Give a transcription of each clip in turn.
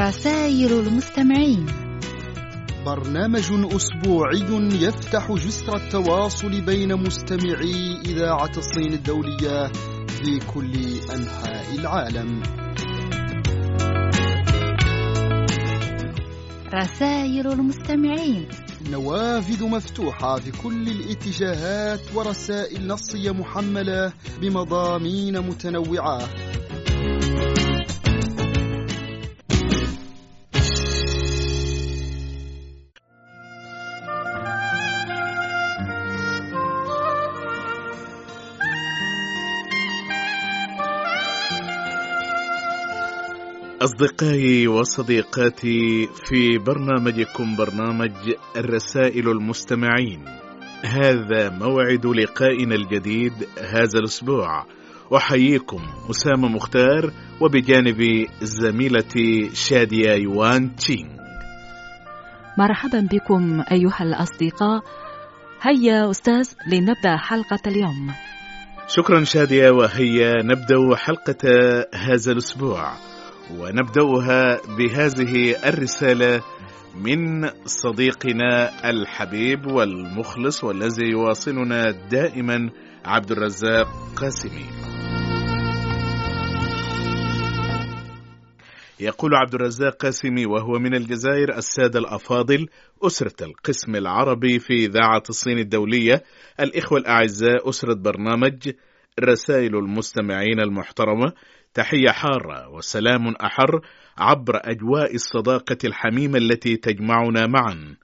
رسائل المستمعين. برنامج أسبوعي يفتح جسر التواصل بين مستمعي إذاعة الصين الدولية في كل أنحاء العالم. رسائل المستمعين. نوافذ مفتوحة في كل الاتجاهات ورسائل نصية محملة بمضامين متنوعة. أصدقائي وصديقاتي في برنامجكم برنامج الرسائل المستمعين. هذا موعد لقائنا الجديد هذا الأسبوع. أحييكم أسامة مختار وبجانبي زميلتي شادية يوان تشينغ. مرحبا بكم أيها الأصدقاء. هيا أستاذ لنبدأ حلقة اليوم. شكرا شادية وهيا نبدأ حلقة هذا الأسبوع. ونبدأها بهذه الرسالة من صديقنا الحبيب والمخلص والذي يواصلنا دائما عبد الرزاق قاسمي. يقول عبد الرزاق قاسمي وهو من الجزائر السادة الأفاضل أسرة القسم العربي في إذاعة الصين الدولية. الإخوة الأعزاء أسرة برنامج رسائل المستمعين المحترمة. تحية حارة وسلام أحر عبر أجواء الصداقة الحميمة التي تجمعنا معا.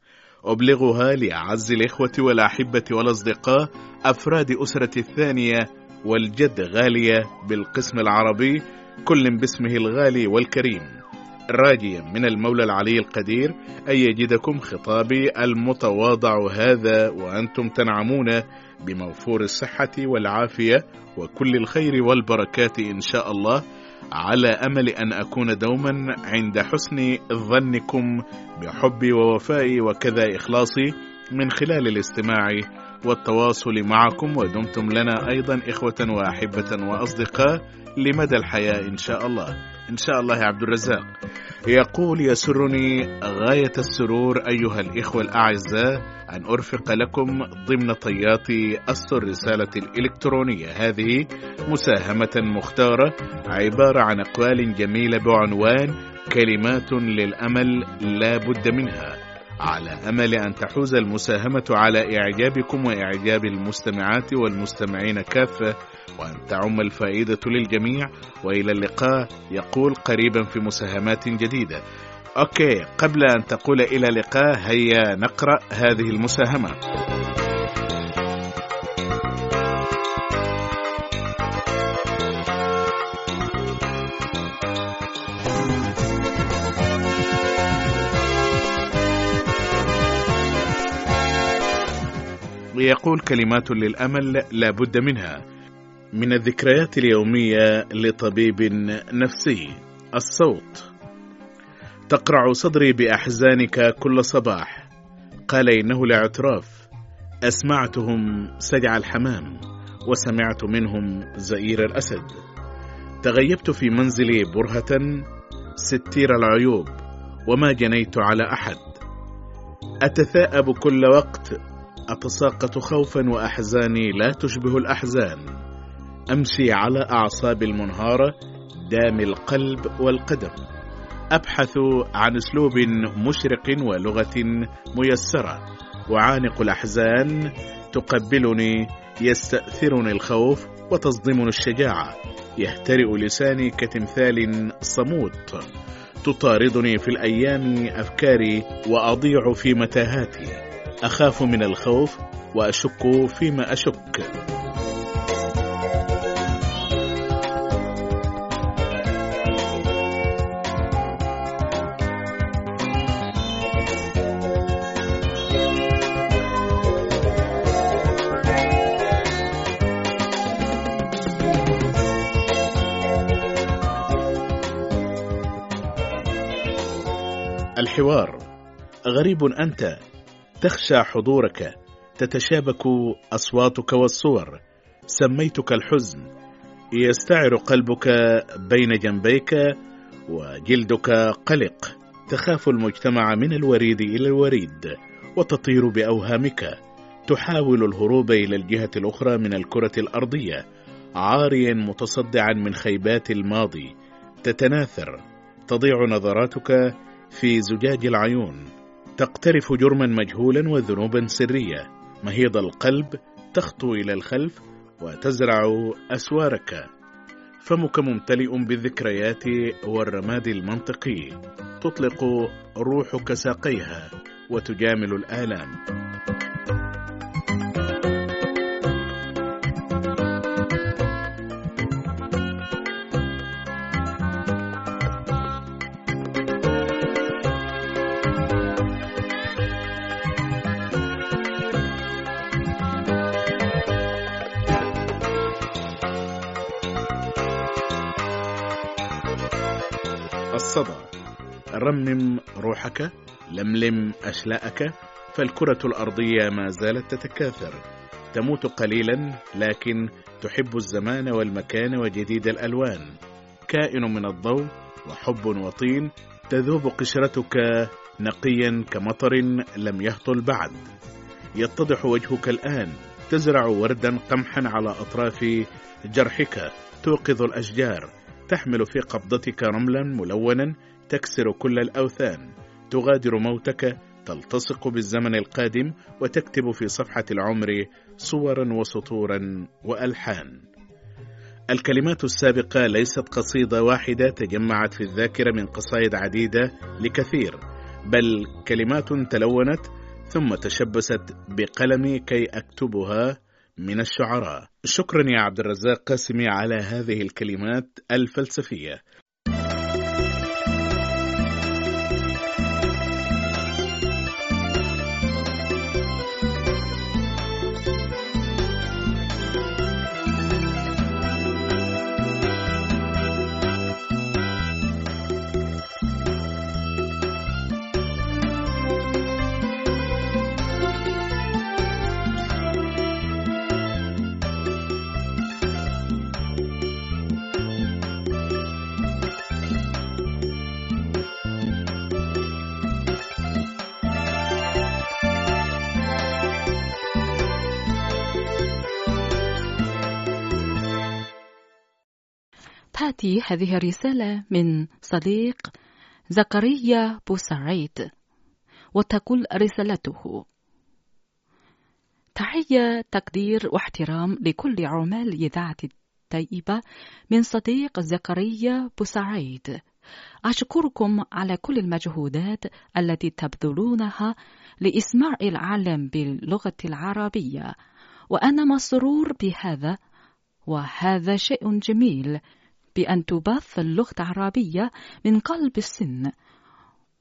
أبلغها لأعز الإخوة والأحبة والأصدقاء أفراد أسرة الثانية والجد غالية بالقسم العربي كل باسمه الغالي والكريم. راجيا من المولى العلي القدير أن يجدكم خطابي المتواضع هذا وأنتم تنعمون بموفور الصحة والعافية وكل الخير والبركات إن شاء الله على أمل أن أكون دوما عند حسن ظنكم بحبي ووفائي وكذا إخلاصي من خلال الاستماع والتواصل معكم. ودمتم لنا أيضا إخوة وأحبة وأصدقاء لمدى الحياة إن شاء الله. إن شاء الله يا عبد الرزاق. يقول يسرني غاية السرور أيها الإخوة الأعزاء أن أرفق لكم ضمن طيات أسر الرسالة الإلكترونية. هذه مساهمة مختارة عبارة عن أقوال جميلة بعنوان كلمات للأمل لا بد منها. على أمل أن تحوز المساهمة على إعجابكم وإعجاب المستمعات والمستمعين كافة وأن تعم الفائدة للجميع. وإلى اللقاء. يقول قريبا في مساهمات جديدة. أوكي قبل أن تقول إلى اللقاء هيا نقرأ هذه المساهمة. يقول كلمات للأمل لا بد منها. من الذكريات اليومية لطبيب نفسي الصوت. تقرع صدري بأحزانك كل صباح. قال إنه الاعتراف أسمعتهم سجع الحمام وسمعت منهم زئير الأسد. تغيبت في منزلي برهة ستير العيوب وما جنيت على أحد. أتثاءب كل وقت أتساقط خوفا وأحزاني لا تشبه الأحزان. أمشي على أعصاب المنهارة دام القلب والقدم. أبحث عن أسلوب مشرق ولغة ميسرة. وعانق الأحزان تقبلني يستأثرني الخوف وتصدمني الشجاعة. يهترئ لساني كتمثال صموت. تطاردني في الأيام أفكاري وأضيع في متاهاتي. أخاف من الخوف وأشك فيما أشك. الحوار غريب أنت. تخشى حضورك. تتشابك أصواتك والصور. سميتك الحزن. يستعر قلبك بين جنبيك وجلدك قلق. تخاف المجتمع من الوريد إلى الوريد وتطير بأوهامك. تحاول الهروب إلى الجهة الأخرى من الكرة الأرضية. عاريا متصدعا من خيبات الماضي. تتناثر. تضيع نظراتك. في زجاج العيون تقترف جرما مجهولا وذنوبا سرية. مهيض القلب تخطو إلى الخلف وتزرع أسوارك. فمك ممتلئ بالذكريات والرماد المنطقي. تطلق روحك ساقيها وتجامل الآلام. رمم روحك لملم أشلاءك فالكرة الأرضية ما زالت تتكاثر. تموت قليلا لكن تحب الزمان والمكان وجديد الألوان. كائن من الضوء وحب وطين تذوب قشرتك نقيا كمطر لم يهطل بعد. يتضح وجهك الآن تزرع وردا قمحا على أطراف جرحك توقظ الأشجار. تحمل في قبضتك رملا ملونا تكسر كل الأوثان. تغادر موتك تلتصق بالزمن القادم وتكتب في صفحة العمر صورا وسطورا وألحان. الكلمات السابقة ليست قصيدة واحدة تجمعت في الذاكرة من قصائد عديدة لكثير بل كلمات تلونت ثم تشبست بقلمي كي أكتبها من الشعراء. شكرا يا عبد الرزاق قاسمي على هذه الكلمات الفلسفية. تأتي هذه الرسالة من صديق زكريا بوسعيد وتقول رسالته تحية تقدير واحترام لكل عمال إذاعة الطيبة من صديق زكريا بوسعيد. أشكركم على كل المجهودات التي تبذلونها لإسماع العالم باللغة العربية وأنا مسرور بهذا وهذا شيء جميل بأن تبث اللغة العربية من قلب السن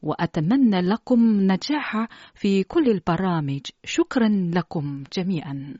وأتمنى لكم نجاح في كل البرامج. شكرا لكم جميعا.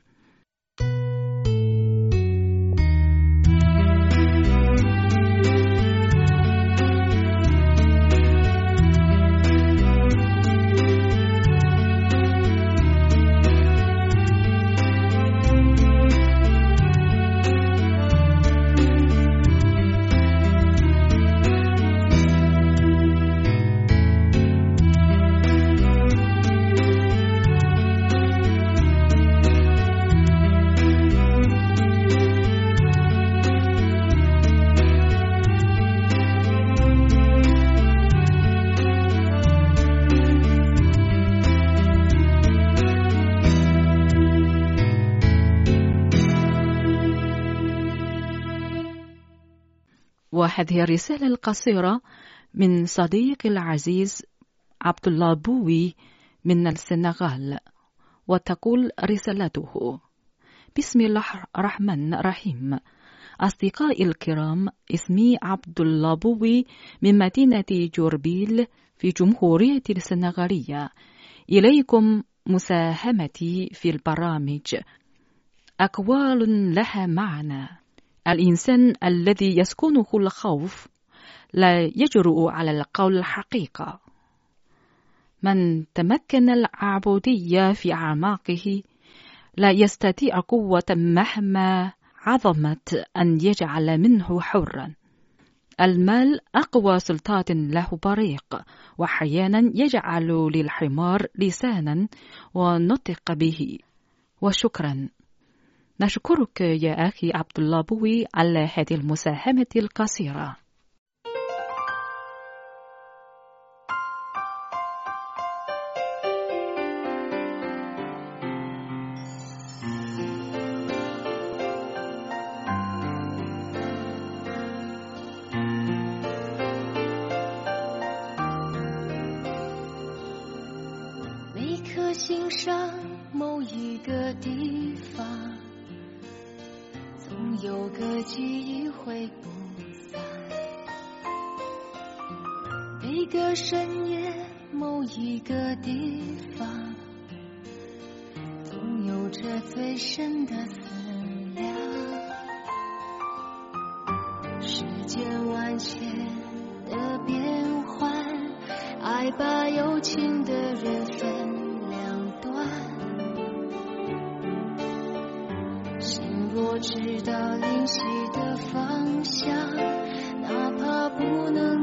وهذه الرسالة القصيرة من صديقي العزيز عبد الله بوي من السنغال وتقول رسالته بسم الله الرحمن الرحيم. أصدقائي الكرام اسمي عبد الله بوي من مدينة جوربيل في جمهورية السنغالية. إليكم مساهمتي في البرامج. أقوال لها معنى. الإنسان الذي يسكنه الخوف لا يجرؤ على القول الحقيقة. من تمكن العبودية في أعماقه لا يستطيع قوة مهما عظمت أن يجعل منه حرا. المال أقوى سلطات له بريق وأحيانا يجعل للحمار لسانا ونطق به. وشكرا. نشكرك يا أخي عبد الله بوي على هذه المساهمة القصيرة.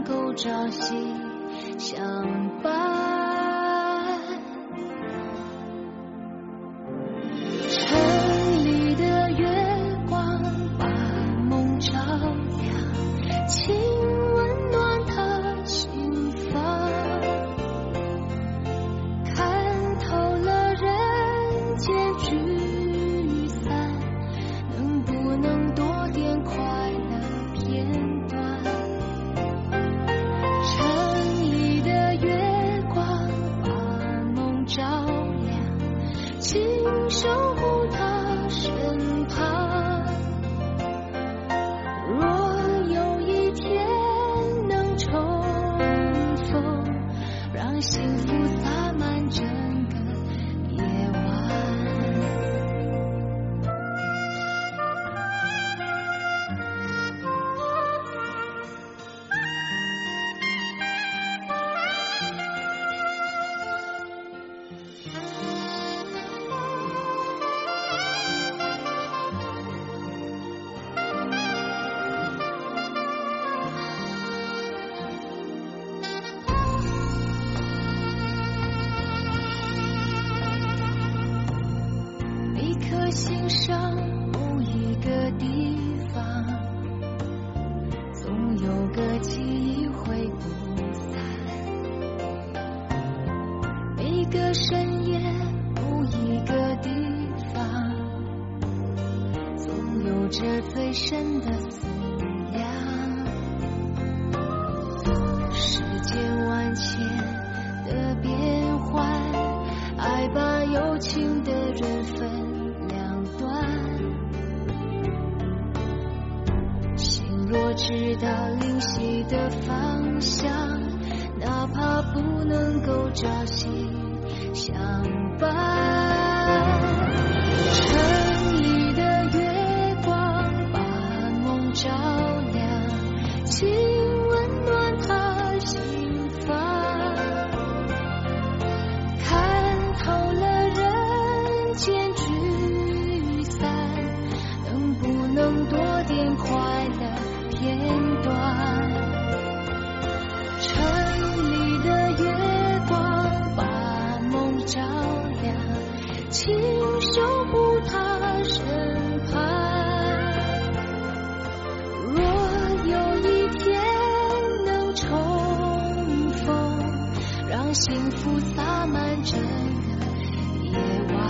够朝夕相伴洒满整个夜晚。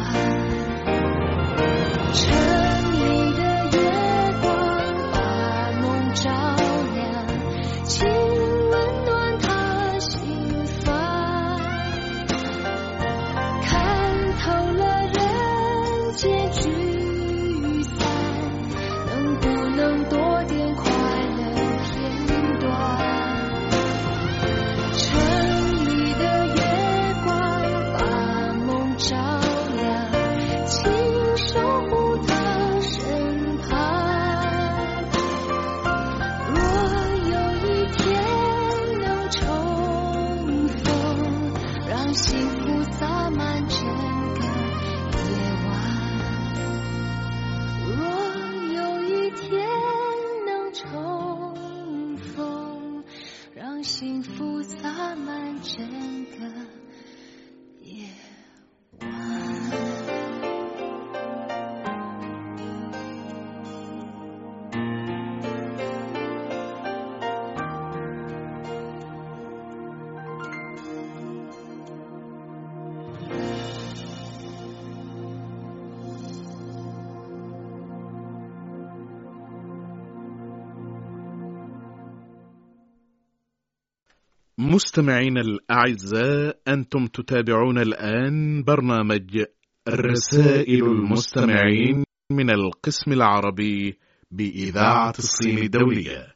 مستمعين الأعزاء أنتم تتابعون الآن برنامج رسائل المستمعين من القسم العربي بإذاعة الصين الدولية.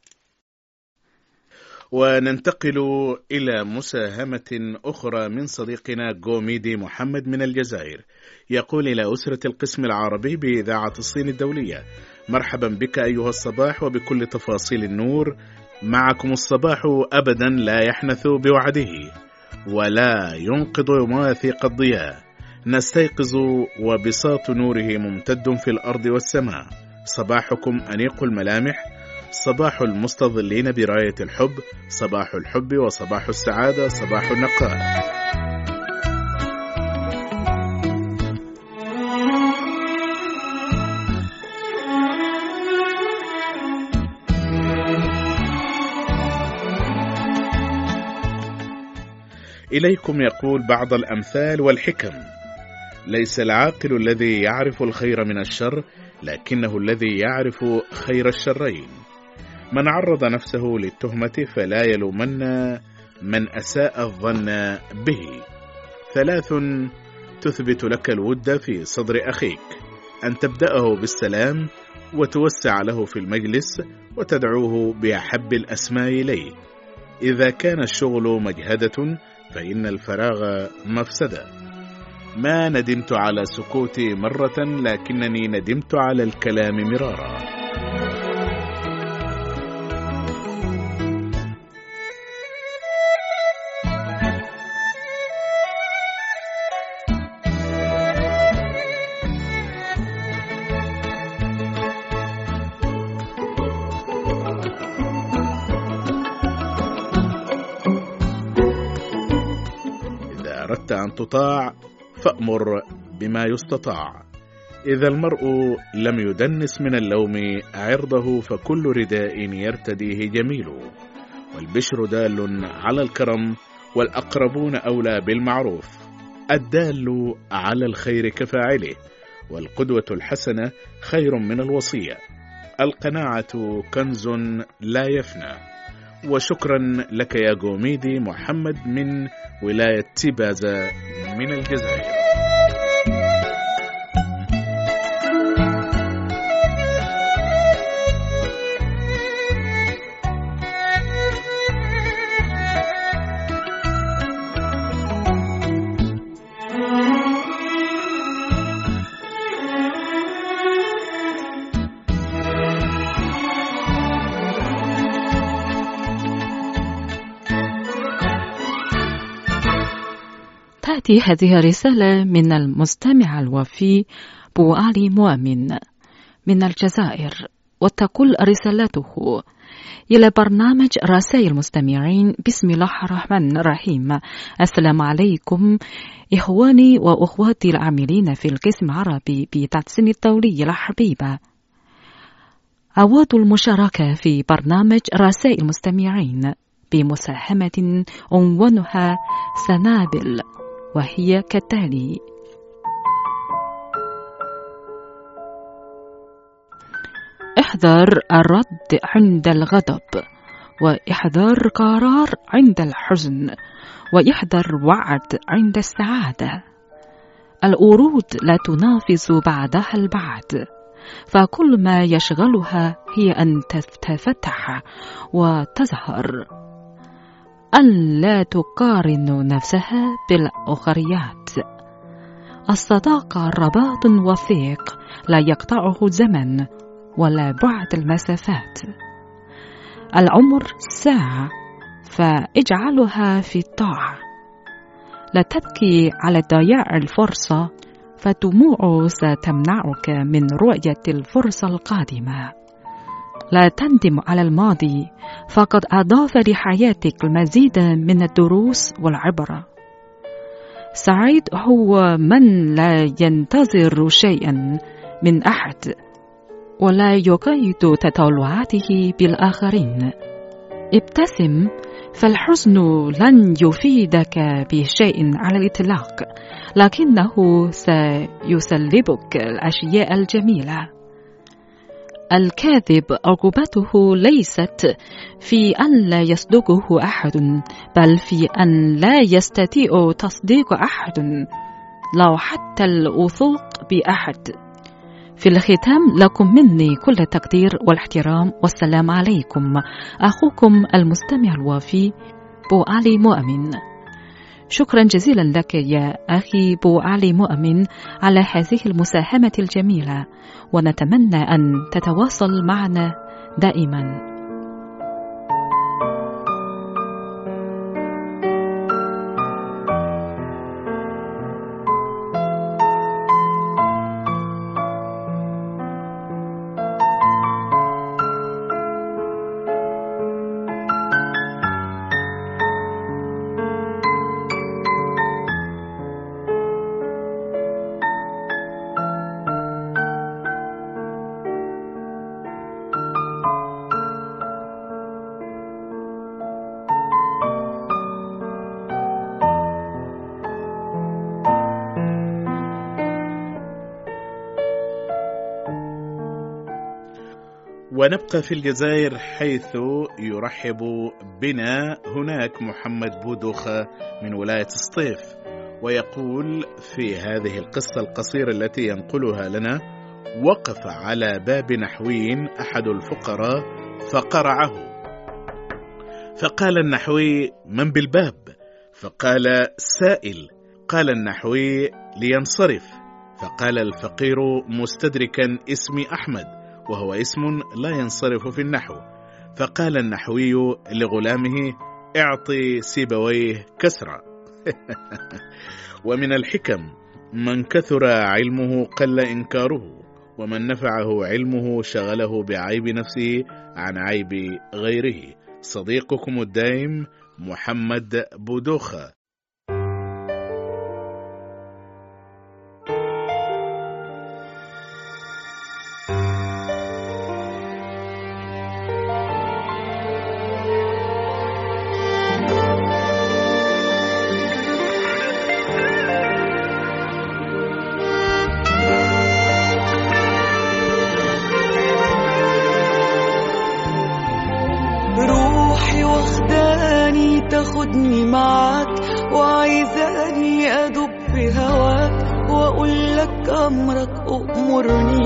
وننتقل إلى مساهمة أخرى من صديقنا جوميدي محمد من الجزائر. يقول إلى أسرة القسم العربي بإذاعة الصين الدولية مرحبا بك أيها الصباح وبكل تفاصيل النور. معكم الصباح أبدا لا يحنث بوعده ولا ينقض مواثيق الضياء. نستيقظ وبساط نوره ممتد في الأرض والسماء. صباحكم أنيق الملامح صباح المستظلين براية الحب صباح الحب وصباح السعادة صباح النقاء. إليكم يقول بعض الأمثال والحكم. ليس العاقل الذي يعرف الخير من الشر لكنه الذي يعرف خير الشرين. من عرض نفسه للتهمة فلا يلومن من أساء الظن به. ثلاث تثبت لك الود في صدر أخيك. أن تبدأه بالسلام وتوسع له في المجلس وتدعوه بأحب الأسماء إليه. إذا كان الشغل مجهدة فإن الفراغ مفسدة. ما ندمت على سكوتي مرة لكنني ندمت على الكلام مرارا. تطاع فأمر بما يستطاع. إذا المرء لم يدنس من اللوم عرضه فكل رداء يرتديه جميل. والبشر دال على الكرم والأقربون أولى بالمعروف. الدال على الخير كفاعله والقدوة الحسنة خير من الوصية. القناعة كنز لا يفنى. وشكرا لك يا جوميدي محمد من ولاية تيبازا من الجزائر. تأتي هذه الرسالة من المستمع الوفي بوالي مؤمن من الجزائر وتقول رسالته إلى برنامج رسائل المستمعين بسم الله الرحمن الرحيم. السلام عليكم إخواني وأخواتي العاملين في القسم العربي بتحسين الدولية الحبيبة أود المشاركة في برنامج رسائل المستمعين بمساهمة عنوانها سنابل. وهي كالتالي. احذر الرد عند الغضب واحذر قرار عند الحزن واحذر وعد عند السعادة. الورود لا تنافس بعدها البعد فكل ما يشغلها هي أن تتفتح وتزهر أن لا تقارن نفسها بالأخريات. الصداقة رباط وثيق لا يقطعه زمن ولا بعد المسافات. العمر ساعة فاجعلها في الطاعة. لا تبكي على ضياع الفرصة فدموع ستمنعك من رؤية الفرصة القادمة. لا تندم على الماضي فقد أضاف لحياتك المزيد من الدروس والعبرة. سعيد هو من لا ينتظر شيئا من أحد ولا يقيد تطلعاته بالآخرين. ابتسم فالحزن لن يفيدك بشيء على الإطلاق لكنه سيسلبك الأشياء الجميلة. الكاذب عقوبته ليست في أن لا يصدقه أحد بل في أن لا يستطيع تصديق أحد لو حتى الوثوق بأحد. في الختام لكم مني كل التقدير والاحترام والسلام عليكم. أخوكم المستمع الوافي بو علي مؤمن. شكرا جزيلا لك يا أخي بو علي مؤمن على هذه المساهمة الجميلة ونتمنى أن تتواصل معنا دائما. ونبقى في الجزائر حيث يرحب بنا هناك محمد بودوخة من ولاية سطيف ويقول في هذه القصة القصيرة التي ينقلها لنا وقف على باب نحوي أحد الفقراء فقرعه. فقال النحوي من بالباب؟ فقال سائل. قال النحوي لينصرف. فقال الفقير مستدركا اسمي أحمد وهو اسم لا ينصرف في النحو. فقال النحوي لغلامه اعطي سيبويه كسرا. ومن الحكم من كثر علمه قل إنكاره ومن نفعه علمه شغله بعيب نفسه عن عيب غيره. صديقكم الدائم محمد بودوخة. 모르니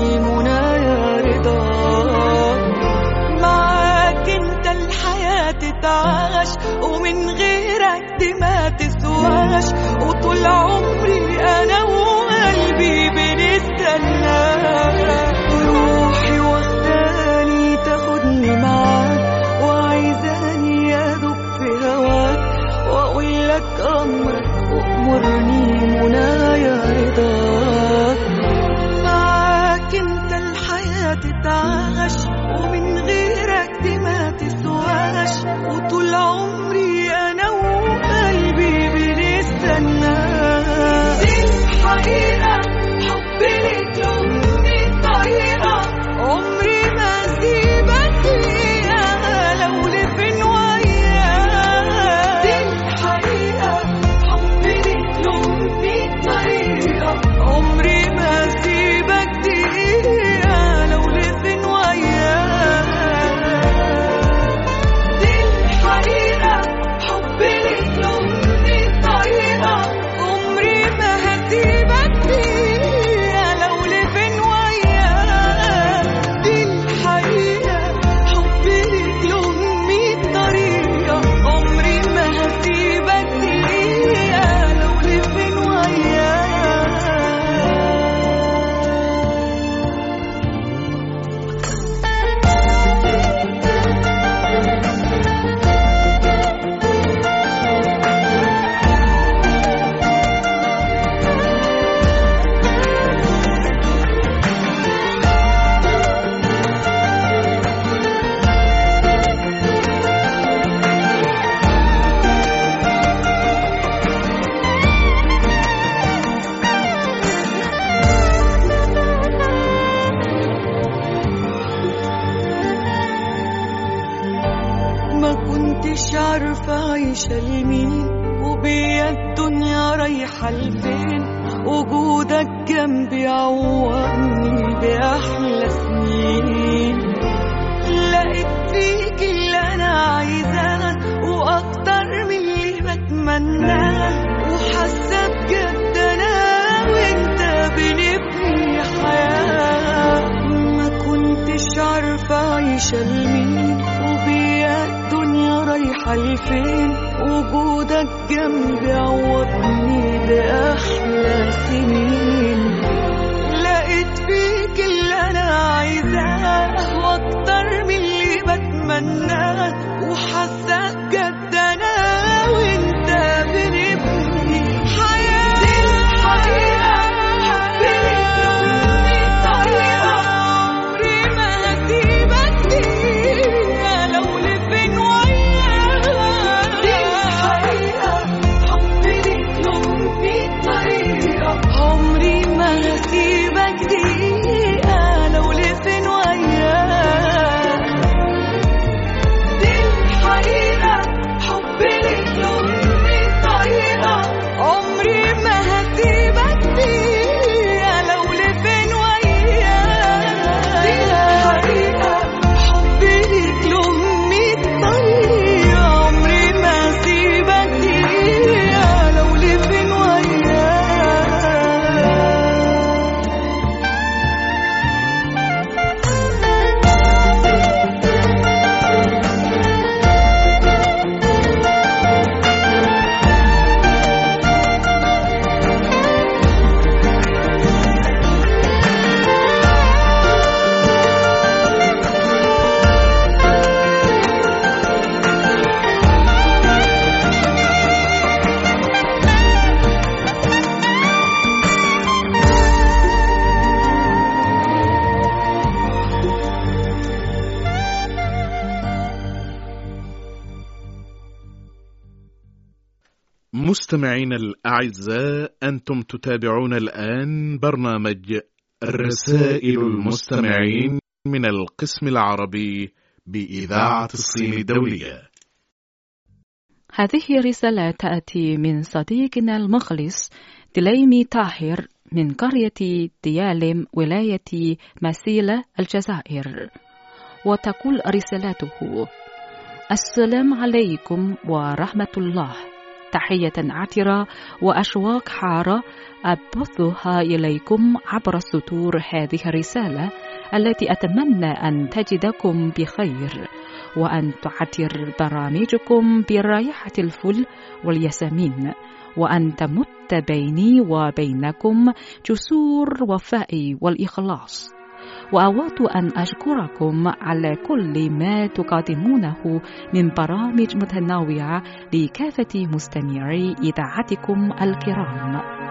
وجودك جنبي عوضني بأحلى سنين. لقيت فيك اللي أنا عايزاه وأكتر من اللي بتمناه. وحاسة بجد أنا وأنت بنبني حياة. ما كنتش عارفة عايشة لمين رايحة وجودك جنبي عوضني بأحلى سنين. مستمعينا الأعزاء أنتم تتابعون الآن برنامج رسائل المستمعين من القسم العربي بإذاعة الصين الدولية. هذه رسالة تأتي من صديقنا المخلص دليمي طاهر من قرية ديالم ولاية مسيلة الجزائر. وتقول رسالته السلام عليكم ورحمة الله. تحية عطرة وأشواق حارة أبثها إليكم عبر سطور هذه الرسالة التي أتمنى أن تجدكم بخير وأن تعطر برامجكم برائحة الفل والياسمين وأن تمت بيني وبينكم جسور وفاء والإخلاص. وأود أن أشكركم على كل ما تقدمونه من برامج متنوعة لكافة مستمعي إذاعتكم الكرام.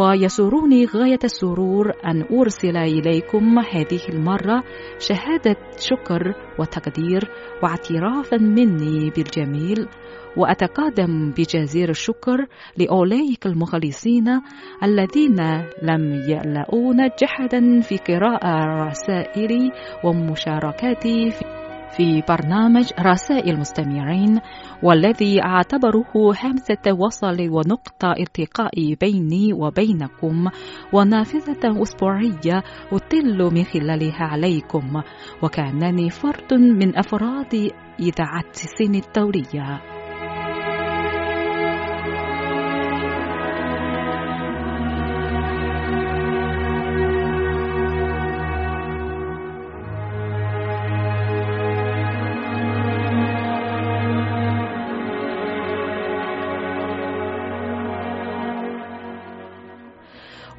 ويسرني غاية السرور أن أرسل إليكم هذه المرة شهادة شكر وتقدير واعترافا مني بالجميل وأتقدم بجزير الشكر لأولئك المخلصين الذين لم يلؤون جحدا في قراءة رسائلي ومشاركاتي في في برنامج رسائل المستمعين والذي أعتبره همزة وصل ونقطة التقاء بيني وبينكم ونافذة أسبوعية أطل من خلالها عليكم وكأنني فرد من أفراد إذاعة سين الدولية.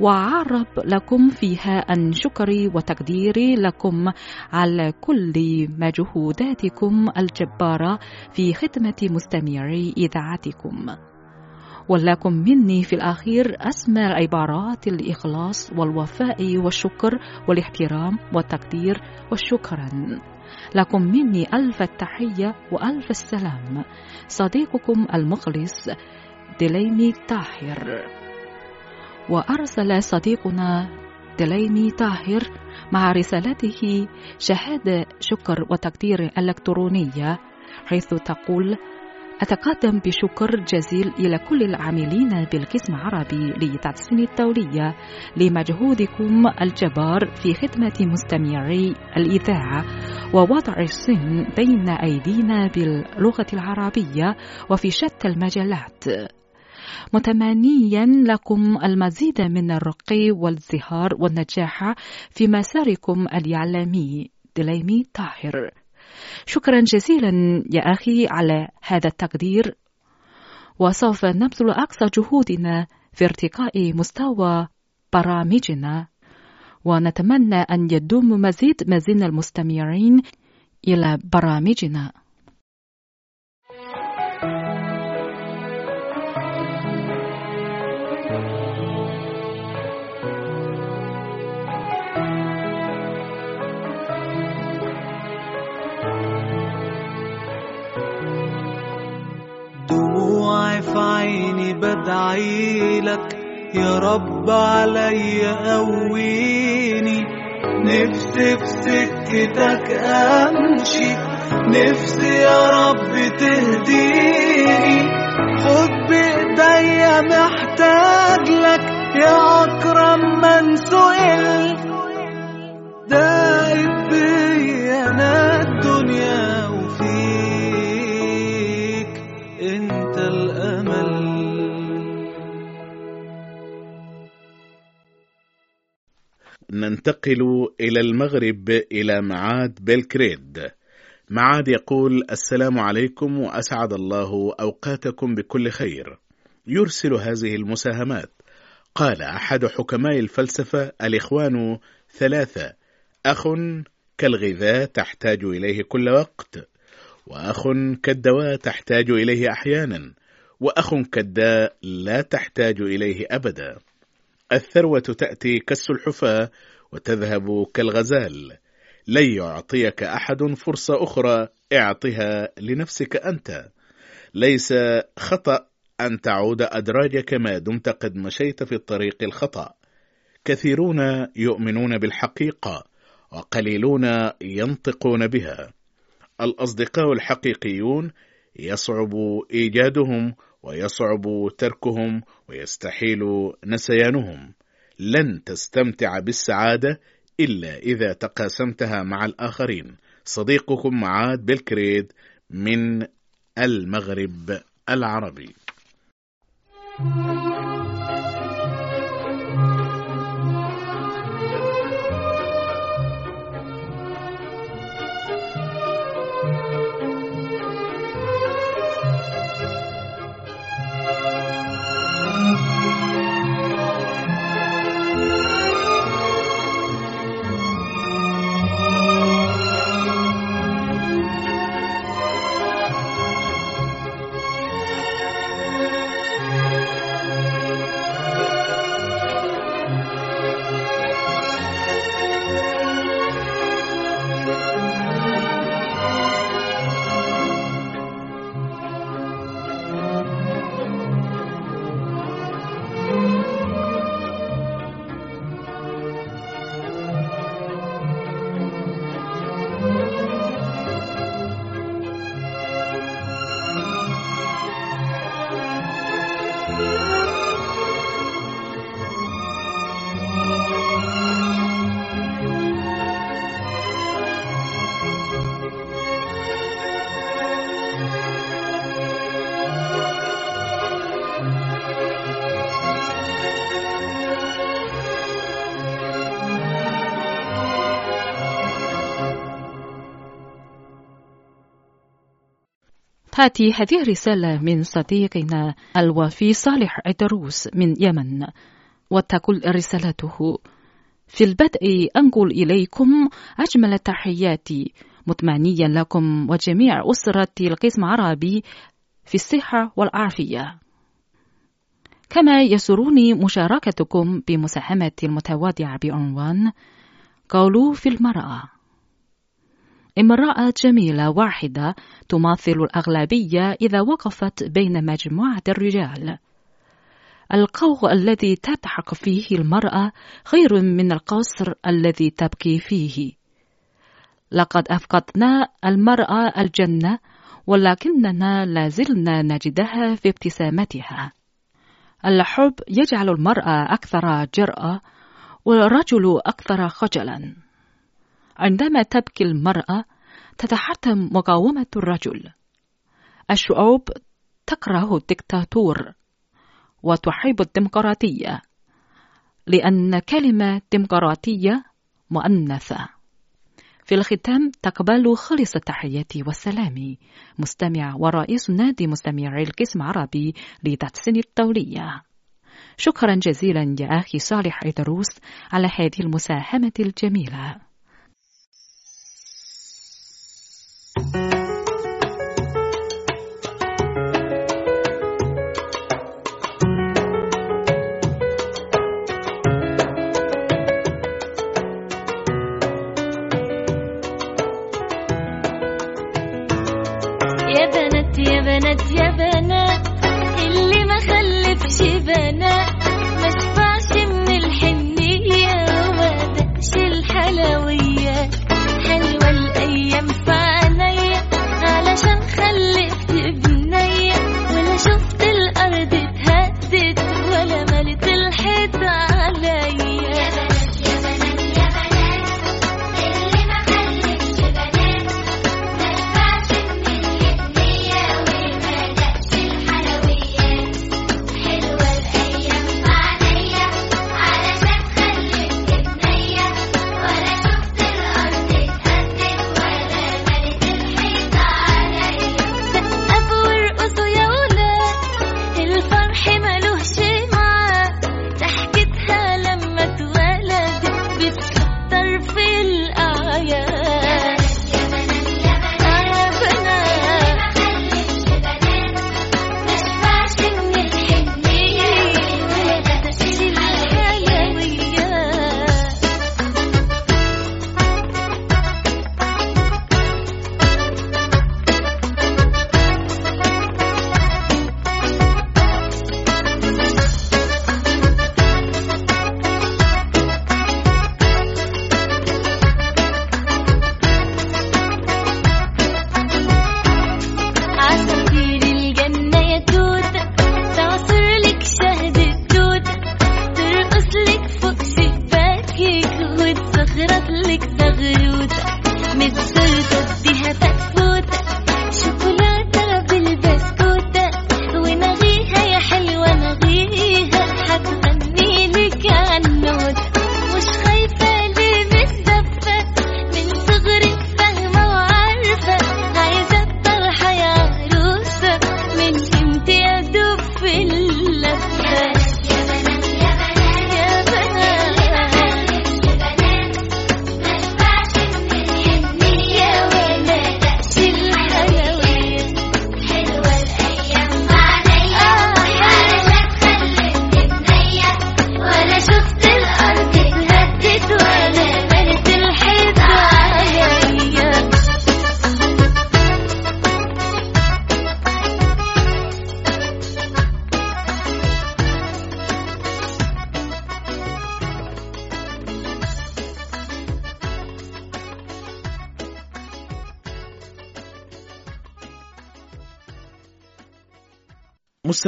وأعرب لكم فيها أن شكري وتقديري لكم على كل مجهوداتكم الجبارة في خدمة مستمعي إذاعتكم. ولكم مني في الأخير أسمى عبارات الإخلاص والوفاء والشكر والاحترام والتقدير والشكرا. لكم مني ألف التحية وألف السلام. صديقكم المخلص دليمي طاهر. وأرسل صديقنا دليمي طاهر مع رسالته شهادة شكر وتقدير إلكترونية حيث تقول أتقدم بشكر جزيل إلى كل العاملين بالقسم العربي لتحسين التولية لمجهودكم الجبار في خدمة مستمعي الإذاعة ووضع الصين بين أيدينا باللغة العربية وفي شتى المجالات. متمنيا لكم المزيد من الرقي والازدهار والنجاح في مساركم الإعلامي. دليمي طاهر. شكرا جزيلا يا أخي على هذا التقدير. وسوف نبذل أقصى جهودنا في ارتقاء مستوى برامجنا. ونتمنى أن يدوم مزيد من المستمعين إلى برامجنا. في عيني بدعي لك. يا رب عليا قويني نفسي في سكتك أمشي. نفسي يا رب تهديني. خد بإيديا محتاج لك. يا أكرم من سئل. دايب بيا أنا الدنيا. ننتقل إلى المغرب إلى معاد بلكريد. معاد يقول السلام عليكم وأسعد الله أوقاتكم بكل خير. يرسل هذه المساهمات. قال أحد حكماء الفلسفة الإخوان ثلاثة. أخ كالغذاء تحتاج إليه كل وقت وأخ كالدواء تحتاج إليه أحيانا وأخ كالداء لا تحتاج إليه أبدا. الثروة تأتي كالسلحفاة وتذهب كالغزال. لن يعطيك أحد فرصة أخرى اعطها لنفسك أنت. ليس خطأ أن تعود أدراجك ما دمت قد مشيت في الطريق الخطأ. كثيرون يؤمنون بالحقيقة وقليلون ينطقون بها. الأصدقاء الحقيقيون يصعب إيجادهم ويصعب تركهم ويستحيل نسيانهم. لن تستمتع بالسعادة إلا إذا تقاسمتها مع الآخرين. صديقكم معاد بلكريد من المغرب العربي. تأتي هذه الرسالة من صديقنا الوفي صالح عدروس من يمن وتقول رسالته في البدء أنقل إليكم أجمل تحياتي متمنيا لكم وجميع أسرة القسم العربي في الصحة والعافية. كما يسرني مشاركتكم بمساهمة المتواضعة بعنوان قولوا في المرأة امرأة جميلة واحدة تماثل الأغلبية إذا وقفت بين مجموعة الرجال. القوغ الذي تضحك فيه المرأة خير من القصر الذي تبكي فيه. لقد أفقدنا المرأة الجنة ولكننا لازلنا نجدها في ابتسامتها. الحب يجعل المرأة أكثر جرأة والرجل أكثر خجلا. عندما تبكي المرأة تتحتم مقاومة الرجل. الشعوب تكره الدكتاتور وتحب الديمقراطية لأن كلمة ديمقراطية مؤنثة. في الختام تقبل خالص التحيات والسلام. مستمع ورئيس نادي مستمعي القسم العربي لتحسين الدولية. شكرا جزيلا يا أخي صالح إدروس على هذه المساهمة الجميلة. يا بنات يا بنات يا بنات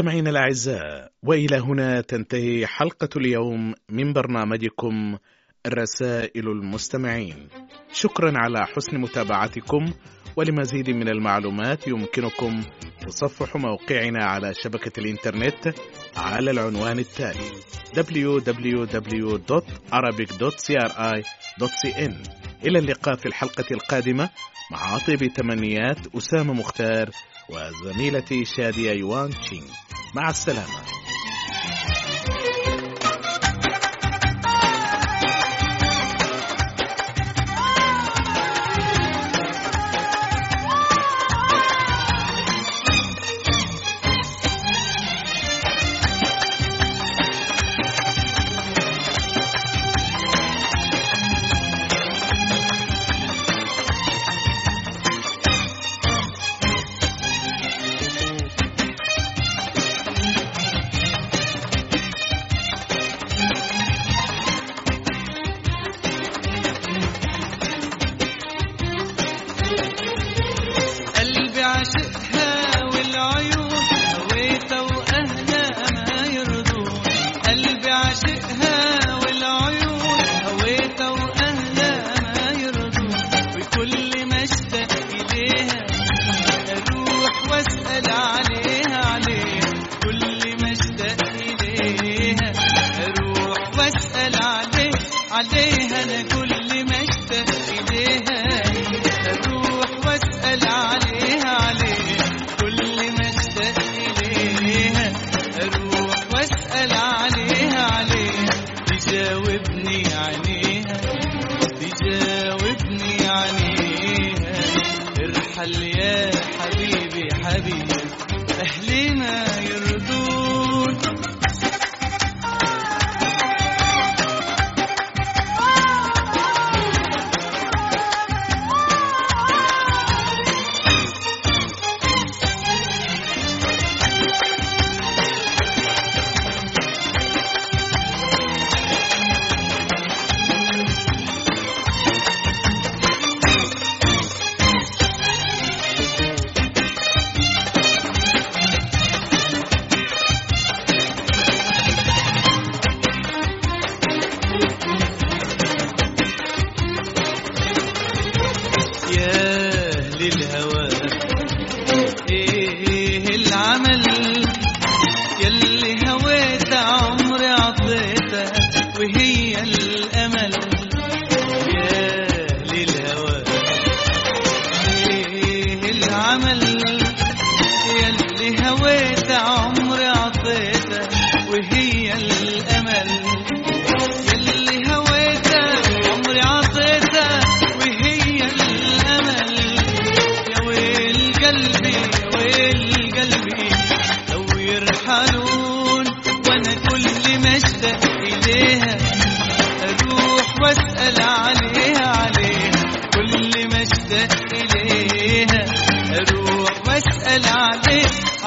مستمعينا الأعزاء وإلى هنا تنتهي حلقة اليوم من برنامجكم رسائل المستمعين. شكرا على حسن متابعتكم ولمزيد من المعلومات يمكنكم تصفح موقعنا على شبكة الإنترنت على العنوان التالي www.arabic.cri.cn إلى اللقاء في الحلقة القادمة مع طيب تمنيات أسامة مختار وزميلتي شادية يوان تشينغ. مع السلامة.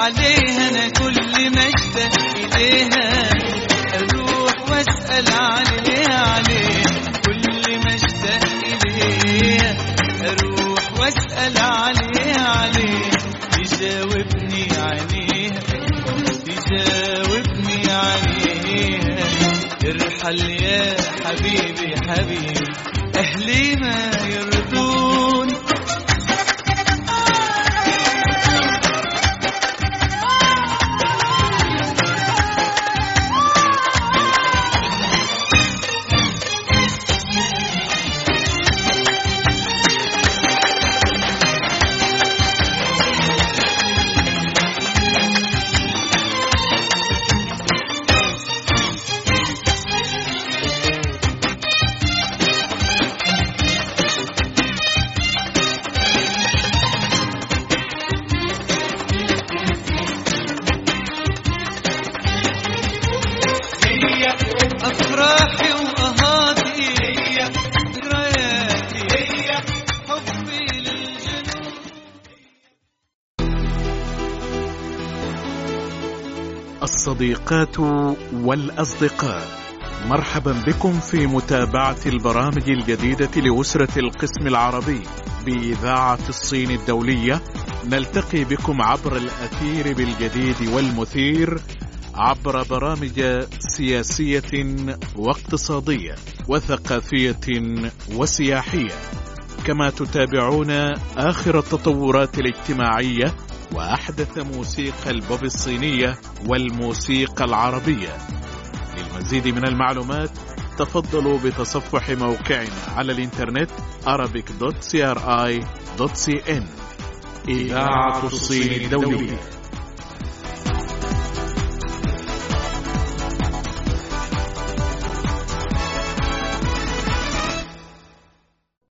عليها أنا كل ما اشتاق إليها أروح وأسأل عليها عليها كل ما اشتاق إليها أروح وأسأل عليها عليها تجاوبني عليها تجاوبني عليها ارحل يا حبيبي حبيبي. الصديقات والأصدقاء. مرحبا بكم في متابعة البرامج الجديدة لأسرة القسم العربي بإذاعة الصين الدولية. نلتقي بكم عبر الأثير بالجديد والمثير عبر برامج سياسية واقتصادية وثقافية وسياحية. كما تتابعون آخر التطورات الاجتماعية وأحدث موسيقى البوب الصينية والموسيقى العربية. للمزيد من المعلومات تفضلوا بتصفح موقعنا على الإنترنت arabic.cri.cn إذاعة الصين الدولية.